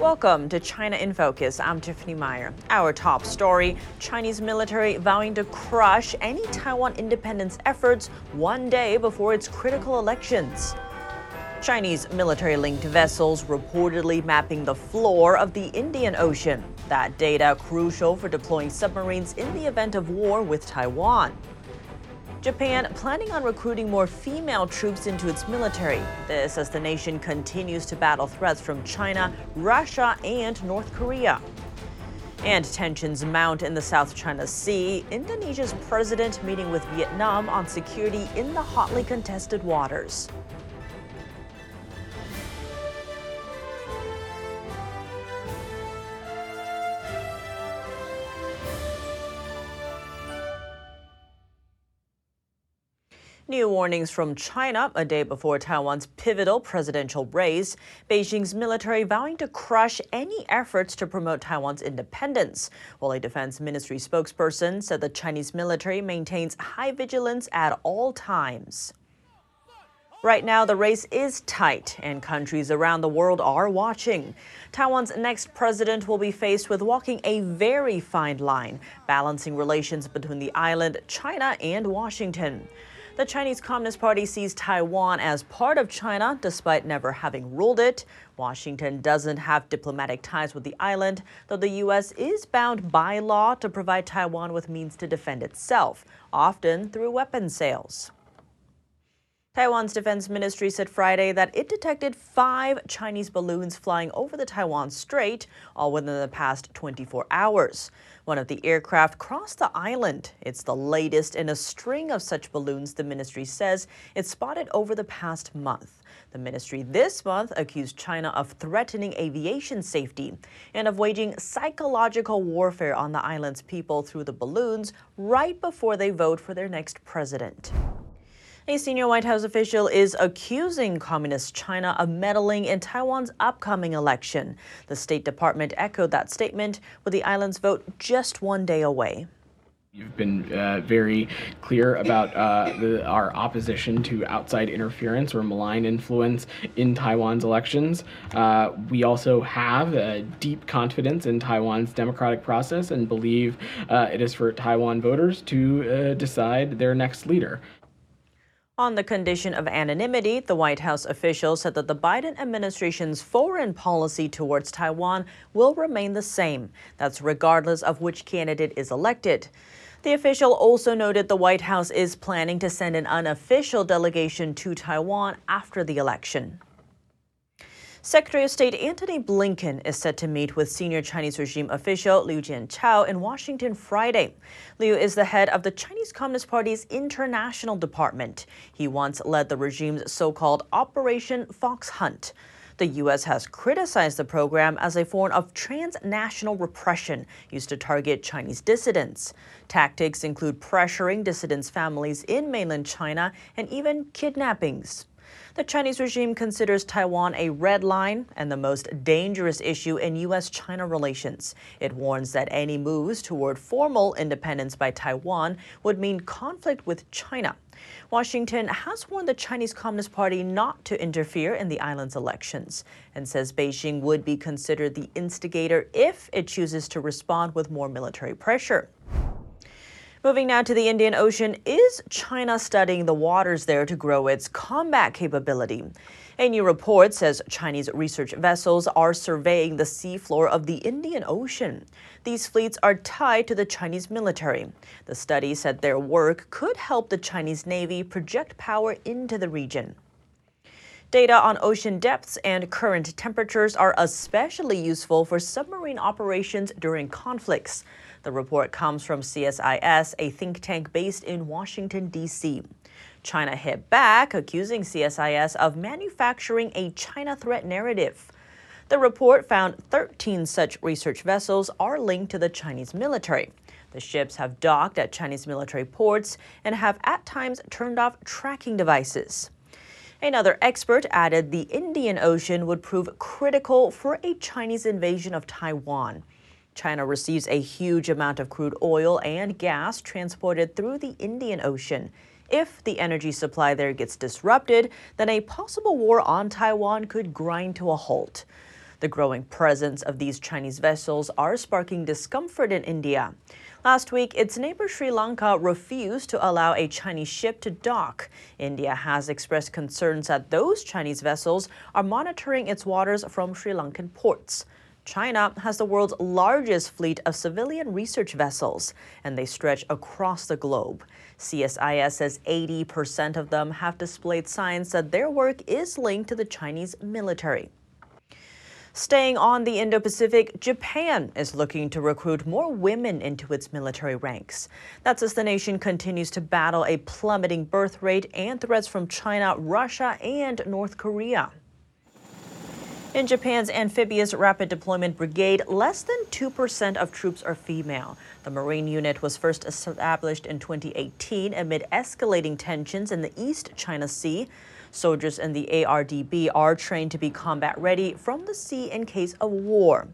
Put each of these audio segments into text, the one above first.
Welcome to China in Focus. I'm Tiffany Meyer. Our top story Chinese military vowing to crush any Taiwan independence efforts one day before its critical elections. Chinese military linked vessels reportedly mapping the floor of the Indian Ocean. That data crucial for deploying submarines in the event of war with Taiwan. Japan planning on recruiting more female troops into its military. This as the nation continues to battle threats from China, Russia, and North Korea. And tensions mount in the South China Sea. Indonesia's president meeting with Vietnam on security in the hotly contested waters. New warnings from China a day before Taiwan's pivotal presidential race. Beijing's military vowing to crush any efforts to promote Taiwan's independence. While a defense ministry spokesperson said the Chinese military maintains high vigilance at all times. Right now, the race is tight, and countries around the world are watching. Taiwan's next president will be faced with walking a very fine line, balancing relations between the island, China, and Washington. The Chinese Communist Party sees Taiwan as part of China despite never having ruled it. Washington doesn't have diplomatic ties with the island, though the U.S. is bound by law to provide Taiwan with means to defend itself, often through weapons sales. Taiwan's defense ministry said Friday that it detected five Chinese balloons flying over the Taiwan Strait, all within the past 24 hours. One of the aircraft crossed the island. It's the latest in a string of such balloons, the ministry says it spotted over the past month. The ministry this month accused China of threatening aviation safety and of waging psychological warfare on the island's people through the balloons right before they vote for their next president. A senior White House official is accusing Communist China of meddling in Taiwan's upcoming election. The State Department echoed that statement with the island's vote just one day away. You've been uh, very clear about uh, the, our opposition to outside interference or malign influence in Taiwan's elections. Uh, we also have deep confidence in Taiwan's democratic process and believe uh, it is for Taiwan voters to uh, decide their next leader. On the condition of anonymity, the White House official said that the Biden administration's foreign policy towards Taiwan will remain the same. That's regardless of which candidate is elected. The official also noted the White House is planning to send an unofficial delegation to Taiwan after the election. Secretary of State Antony Blinken is set to meet with senior Chinese regime official Liu Jianchao in Washington Friday. Liu is the head of the Chinese Communist Party's international department. He once led the regime's so called Operation Fox Hunt. The U.S. has criticized the program as a form of transnational repression used to target Chinese dissidents. Tactics include pressuring dissidents' families in mainland China and even kidnappings. The Chinese regime considers Taiwan a red line and the most dangerous issue in U.S. China relations. It warns that any moves toward formal independence by Taiwan would mean conflict with China. Washington has warned the Chinese Communist Party not to interfere in the island's elections and says Beijing would be considered the instigator if it chooses to respond with more military pressure. Moving now to the Indian Ocean, is China studying the waters there to grow its combat capability? A new report says Chinese research vessels are surveying the seafloor of the Indian Ocean. These fleets are tied to the Chinese military. The study said their work could help the Chinese Navy project power into the region. Data on ocean depths and current temperatures are especially useful for submarine operations during conflicts. The report comes from CSIS, a think tank based in Washington, D.C. China hit back, accusing CSIS of manufacturing a China threat narrative. The report found 13 such research vessels are linked to the Chinese military. The ships have docked at Chinese military ports and have at times turned off tracking devices. Another expert added the Indian Ocean would prove critical for a Chinese invasion of Taiwan. China receives a huge amount of crude oil and gas transported through the Indian Ocean. If the energy supply there gets disrupted, then a possible war on Taiwan could grind to a halt. The growing presence of these Chinese vessels are sparking discomfort in India. Last week, its neighbor Sri Lanka refused to allow a Chinese ship to dock. India has expressed concerns that those Chinese vessels are monitoring its waters from Sri Lankan ports. China has the world's largest fleet of civilian research vessels, and they stretch across the globe. CSIS says 80% of them have displayed signs that their work is linked to the Chinese military. Staying on the Indo Pacific, Japan is looking to recruit more women into its military ranks. That's as the nation continues to battle a plummeting birth rate and threats from China, Russia, and North Korea. In Japan's amphibious rapid deployment brigade, less than 2% of troops are female. The Marine unit was first established in 2018 amid escalating tensions in the East China Sea. Soldiers in the ARDB are trained to be combat ready from the sea in case of war.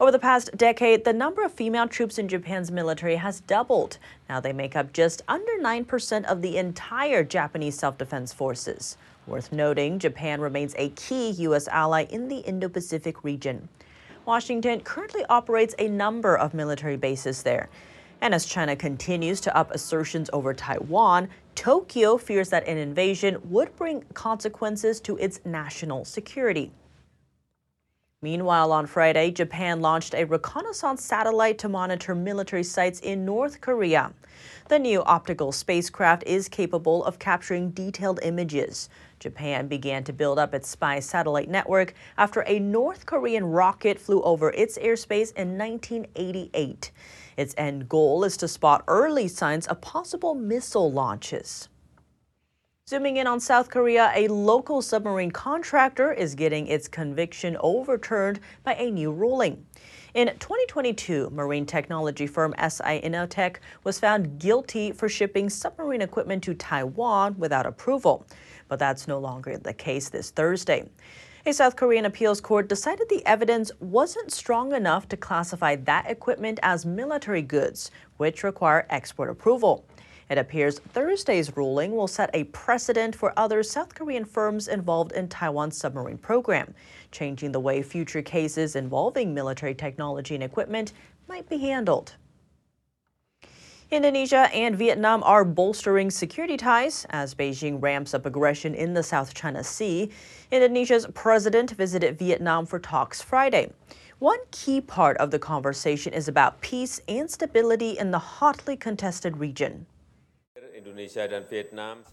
Over the past decade, the number of female troops in Japan's military has doubled. Now they make up just under 9% of the entire Japanese self defense forces. Worth noting, Japan remains a key U.S. ally in the Indo Pacific region. Washington currently operates a number of military bases there. And as China continues to up assertions over Taiwan, Tokyo fears that an invasion would bring consequences to its national security. Meanwhile, on Friday, Japan launched a reconnaissance satellite to monitor military sites in North Korea. The new optical spacecraft is capable of capturing detailed images. Japan began to build up its spy satellite network after a North Korean rocket flew over its airspace in 1988. Its end goal is to spot early signs of possible missile launches. Zooming in on South Korea, a local submarine contractor is getting its conviction overturned by a new ruling. In 2022, marine technology firm SI Innotech was found guilty for shipping submarine equipment to Taiwan without approval. But that's no longer the case this Thursday. A South Korean appeals court decided the evidence wasn't strong enough to classify that equipment as military goods, which require export approval. It appears Thursday's ruling will set a precedent for other South Korean firms involved in Taiwan's submarine program, changing the way future cases involving military technology and equipment might be handled. Indonesia and Vietnam are bolstering security ties as Beijing ramps up aggression in the South China Sea. Indonesia's president visited Vietnam for talks Friday. One key part of the conversation is about peace and stability in the hotly contested region.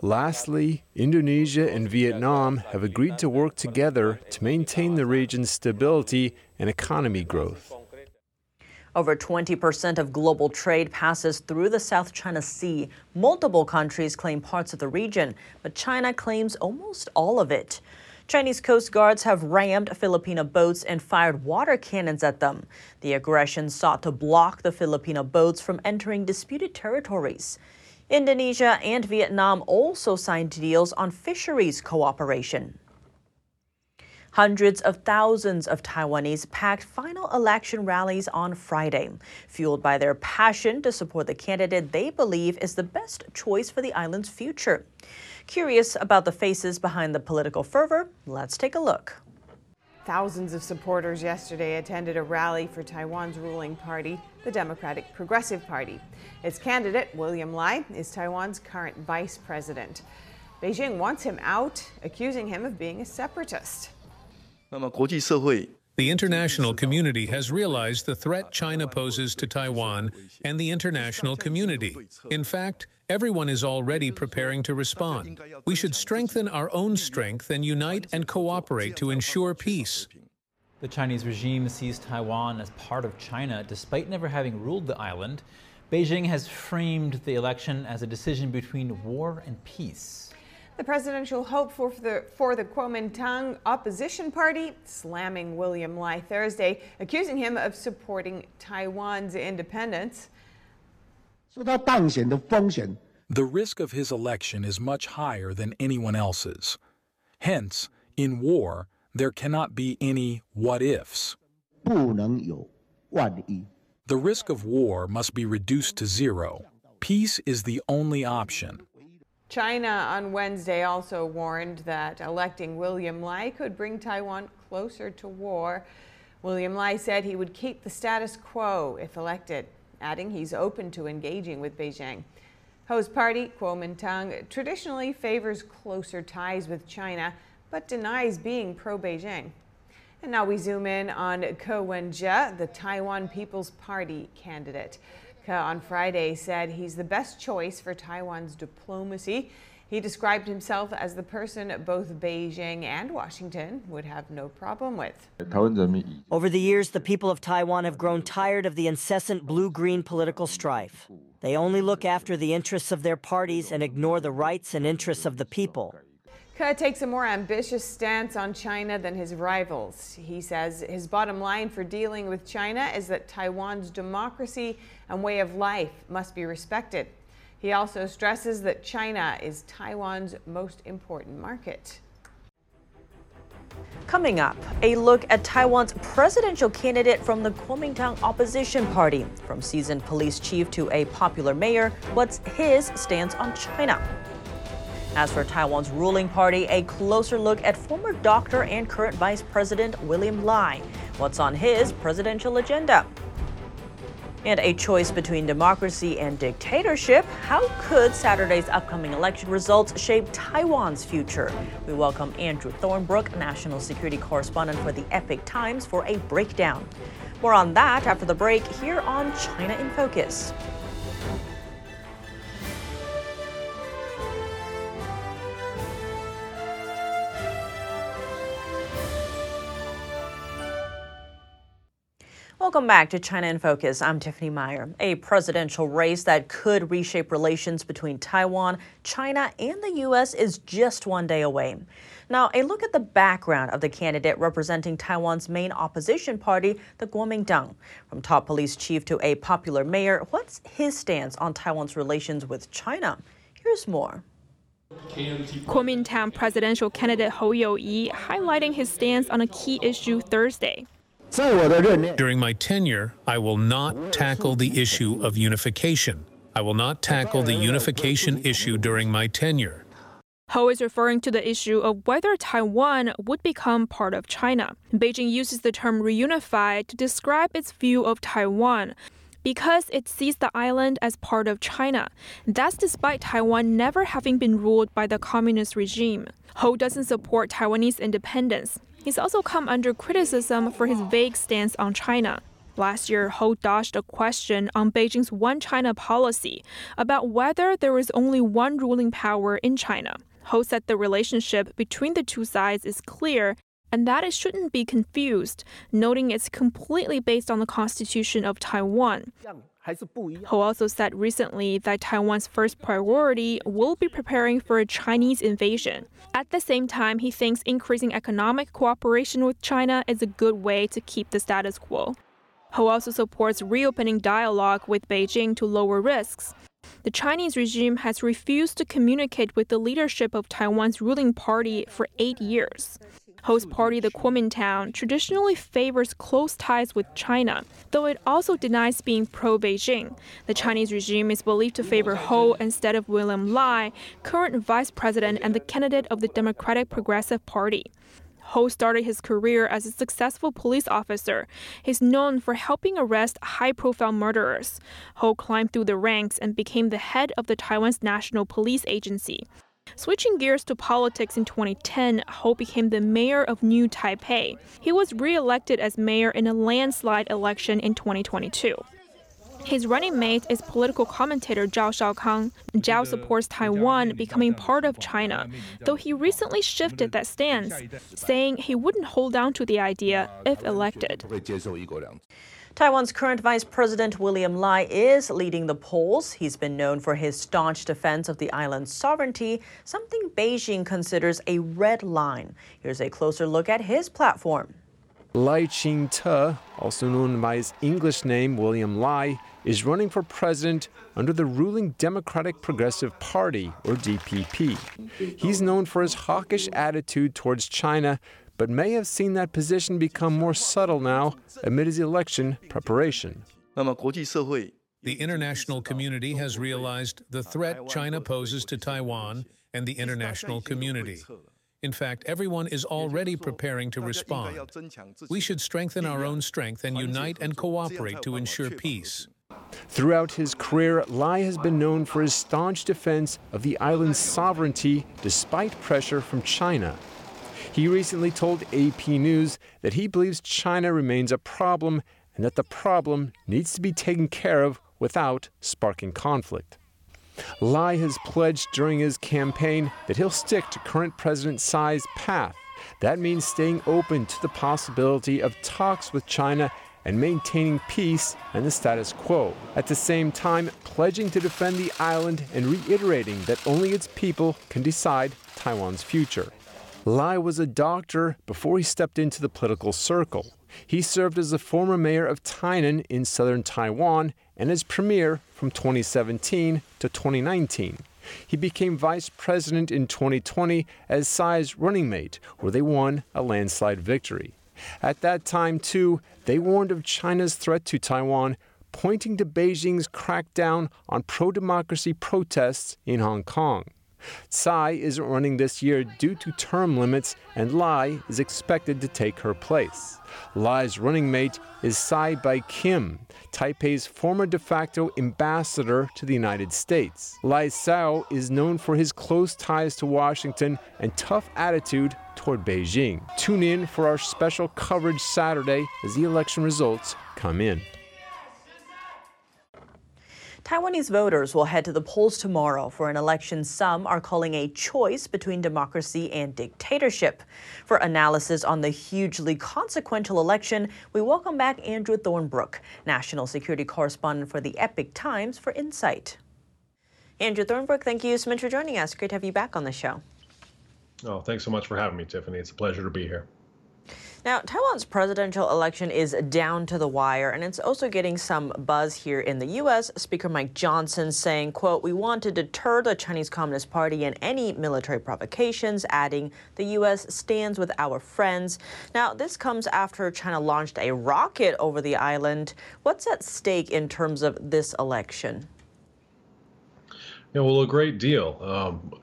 Lastly, Indonesia and Vietnam have agreed to work together to maintain the region's stability and economy growth. Over 20% of global trade passes through the South China Sea. Multiple countries claim parts of the region, but China claims almost all of it. Chinese coast guards have rammed Filipino boats and fired water cannons at them. The aggression sought to block the Filipino boats from entering disputed territories. Indonesia and Vietnam also signed deals on fisheries cooperation. Hundreds of thousands of Taiwanese packed final election rallies on Friday, fueled by their passion to support the candidate they believe is the best choice for the island's future. Curious about the faces behind the political fervor? Let's take a look. Thousands of supporters yesterday attended a rally for Taiwan's ruling party, the Democratic Progressive Party. Its candidate, William Lai, is Taiwan's current vice president. Beijing wants him out, accusing him of being a separatist. The international community has realized the threat China poses to Taiwan and the international community. In fact, everyone is already preparing to respond. We should strengthen our own strength and unite and cooperate to ensure peace. The Chinese regime sees Taiwan as part of China despite never having ruled the island. Beijing has framed the election as a decision between war and peace. The presidential hope for the, for the Kuomintang opposition party slamming William Lai Thursday, accusing him of supporting Taiwan's independence. The risk of his election is much higher than anyone else's. Hence, in war, there cannot be any what ifs. The risk of war must be reduced to zero. Peace is the only option. China on Wednesday also warned that electing William Lai could bring Taiwan closer to war. William Lai said he would keep the status quo if elected, adding he's open to engaging with Beijing. Hou's party, Kuomintang, traditionally favors closer ties with China, but denies being pro Beijing. And now we zoom in on Ko Wen-je, the Taiwan People's Party candidate. Ko on Friday said he's the best choice for Taiwan's diplomacy. He described himself as the person both Beijing and Washington would have no problem with. Over the years, the people of Taiwan have grown tired of the incessant blue green political strife. They only look after the interests of their parties and ignore the rights and interests of the people. Ko takes a more ambitious stance on China than his rivals. He says his bottom line for dealing with China is that Taiwan's democracy and way of life must be respected. He also stresses that China is Taiwan's most important market. Coming up, a look at Taiwan's presidential candidate from the Kuomintang opposition party. From seasoned police chief to a popular mayor, what's his stance on China? As for Taiwan's ruling party, a closer look at former doctor and current Vice President William Lai. What's on his presidential agenda? And a choice between democracy and dictatorship. How could Saturday's upcoming election results shape Taiwan's future? We welcome Andrew Thornebrooke, national security correspondent for the Epoch Times, for a breakdown. More on that after the break here on China in Focus. Welcome back to China in Focus. I'm Tiffany Meyer. A presidential race that could reshape relations between Taiwan, China, and the U.S. is just one day away. Now, a look at the background of the candidate representing Taiwan's main opposition party, the Kuomintang. From top police chief to a popular mayor, what's his stance on Taiwan's relations with China? Here's more. Kuomintang presidential candidate Hou Yu-ih highlighting his stance on a key issue Thursday. During my tenure, I will not tackle the issue of unification. I will not tackle the unification issue during my tenure. Hou is referring to the issue of whether Taiwan would become part of China. Beijing uses the term reunified to describe its view of Taiwan because it sees the island as part of China. That's despite Taiwan never having been ruled by the communist regime. Hou doesn't support Taiwanese independence. He's also come under criticism for his vague stance on China. Last year, Hou dodged a question on Beijing's One China policy about whether there is only one ruling power in China. Hou said the relationship between the two sides is clear and that it shouldn't be confused, noting it's completely based on the Constitution of Taiwan. Hou also said recently that Taiwan's first priority will be preparing for a Chinese invasion. At the same time, he thinks increasing economic cooperation with China is a good way to keep the status quo. Hou also supports reopening dialogue with Beijing to lower risks. The Chinese regime has refused to communicate with the leadership of Taiwan's ruling party for eight years. Hou's party, the Kuomintang, traditionally favors close ties with China, though it also denies being pro Beijing. The Chinese regime is believed to favor Hou instead of William Lai, current vice president and the candidate of the Democratic Progressive Party. Hou started his career as a successful police officer. He's known for helping arrest high profile murderers. Hou climbed through the ranks and became the head of the Taiwan's National Police Agency. Switching gears to politics in 2010, Hou became the mayor of New Taipei. He was re elected as mayor in a landslide election in 2022. His running mate is political commentator Zhao Shaokang. Zhao supports Taiwan becoming part of China, though he recently shifted that stance, saying he wouldn't hold on to the idea if elected. Taiwan's current Vice President William Lai is leading the polls. He's been known for his staunch defense of the island's sovereignty, something Beijing considers a red line. Here's a closer look at his platform. Lai Ching-te, also known by his English name William Lai, is running for president under the ruling Democratic Progressive Party, or DPP. He's known for his hawkish attitude towards China, but may have seen that position become more subtle now amid his election preparation. The international community has realized the threat China poses to Taiwan and the international community. In fact, everyone is already preparing to respond. We should strengthen our own strength and unite and cooperate to ensure peace. Throughout his career, Lai has been known for his staunch defense of the island's sovereignty despite pressure from China. He recently told AP News that he believes China remains a problem and that the problem needs to be taken care of without sparking conflict. Lai has pledged during his campaign that he'll stick to current President Tsai's path. That means staying open to the possibility of talks with China and maintaining peace and the status quo. At the same time, pledging to defend the island and reiterating that only its people can decide Taiwan's future. Lai was a doctor before he stepped into the political circle. He served as the former mayor of Tainan in southern Taiwan and as premier from 2017 to 2019. He became vice president in 2020 as Tsai's running mate, where they won a landslide victory. At that time, too, they warned of China's threat to Taiwan, pointing to Beijing's crackdown on pro democracy protests in Hong Kong. Tsai isn't running this year due to term limits, and Lai is expected to take her place. Lai's running mate is Tsai Bi-khim, Taipei's former de facto ambassador to the United States. Lai Sao is known for his close ties to Washington and tough attitude toward Beijing. Tune in for our special coverage Saturday as the election results come in. Taiwanese voters will head to the polls tomorrow for an election some are calling a choice between democracy and dictatorship. For analysis on the hugely consequential election, we welcome back Andrew Thornebrooke, national security correspondent for the Epoch Times, for insight. Andrew Thornebrooke, thank you so much for joining us. Great to have you back on the show. Oh, thanks so much for having me, Tiffany. It's a pleasure to be here. Now, Taiwan's presidential election is down to the wire, and it's also getting some buzz here in the U.S. Speaker Mike Johnson saying, quote, we want to deter the Chinese Communist Party and any military provocations, adding, the U.S. stands with our friends. Now, this comes after China launched a rocket over the island. What's at stake in terms of this election? Yeah, well, a great deal. Um,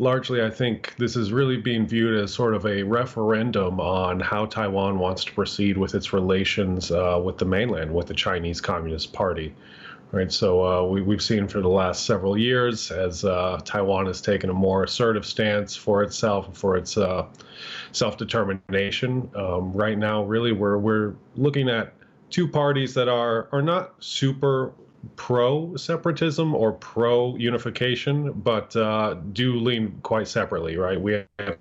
largely, I think this is really being viewed as sort of a referendum on how Taiwan wants to proceed with its relations uh, with the mainland, with the Chinese Communist Party. Right, so uh, we, we've seen for the last several years as uh, Taiwan has taken a more assertive stance for itself for its uh, self-determination. Um, right now, really, we're we're looking at two parties that are are not super pro separatism or pro unification, but uh, do lean quite separately, right? We have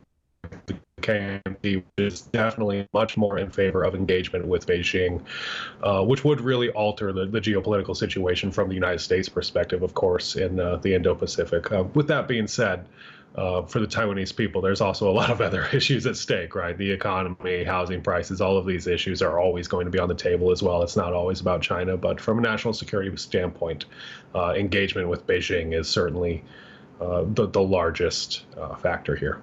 the KMT, which is definitely much more in favor of engagement with Beijing, uh, which would really alter the, the, geopolitical situation from the United States perspective, of course, in uh, the Indo Pacific. Uh, with that being said, uh, for the Taiwanese people, there's also a lot of other issues at stake, right? The economy, housing prices, all of these issues are always going to be on the table as well. It's not always about China, but from a national security standpoint, uh, engagement with Beijing is certainly uh, the, the largest uh, factor here.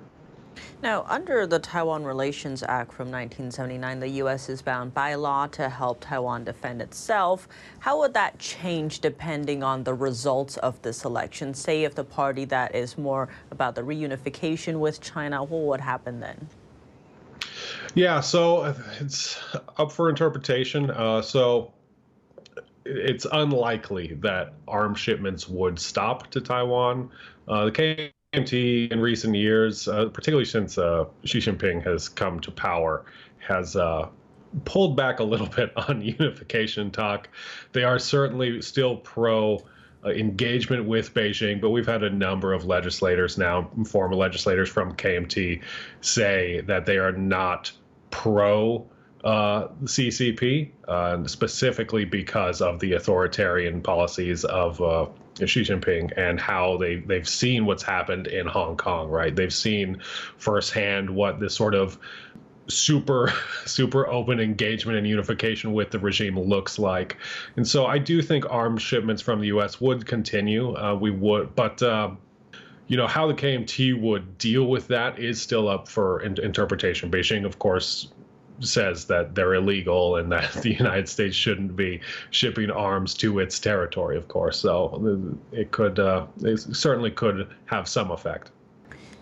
Now, under the Taiwan Relations Act from 1979, the U.S. is bound by law to help Taiwan defend itself. How would that change depending on the results of this election? Say, if the party that is more about the reunification with China, what would happen then? Yeah, so it's up for interpretation. Uh, so it's unlikely that arms shipments would stop to Taiwan. Uh, the KMT in recent years, uh, particularly since uh, Xi Jinping has come to power, has uh, pulled back a little bit on unification talk. They are certainly still pro. Uh, engagement with Beijing, but we've had a number of legislators now, former legislators from KMT, say that they are not pro uh, CCP, uh, specifically because of the authoritarian policies of uh, Xi Jinping and how they they've seen what's happened in Hong Kong, right? They've seen firsthand what this sort of super super open engagement and unification with the regime looks like. And so i do think arms shipments from the us would continue. Uh, we would but uh, you know how the kmt would deal with that is still up for in- interpretation. Beijing of course says that they're illegal and that the United States shouldn't be shipping arms to its territory, of course. So it could, uh, it certainly could have some effect.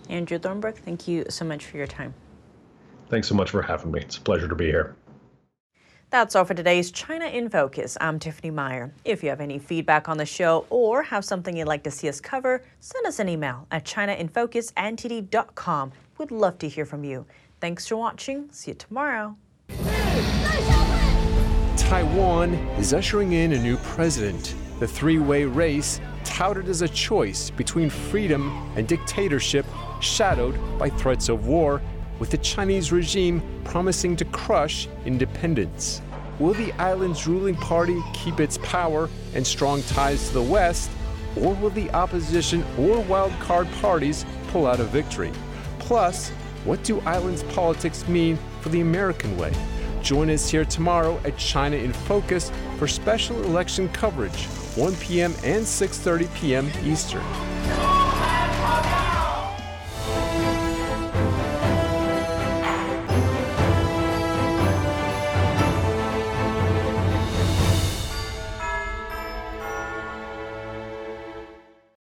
Andrew Thornebrooke, thank you so much for your time. Thanks so much for having me. It's a pleasure to be here. That's all for today's China in Focus. I'm Tiffany Meyer. If you have any feedback on the show or have something you'd like to see us cover, send us an email at chinainfocus at ntd.com. We'd love to hear from you. Thanks for watching. See you tomorrow. Taiwan is ushering in a new president. The three way race, touted as a choice between freedom and dictatorship, shadowed by threats of war, with the Chinese regime promising to crush independence. Will the island's ruling party keep its power and strong ties to the West, or will the opposition or wildcard parties pull out a victory? Plus, what do island's politics mean for the American way? Join us here tomorrow at China in Focus for special election coverage, 1 p.m. and 6:30 p.m. Eastern.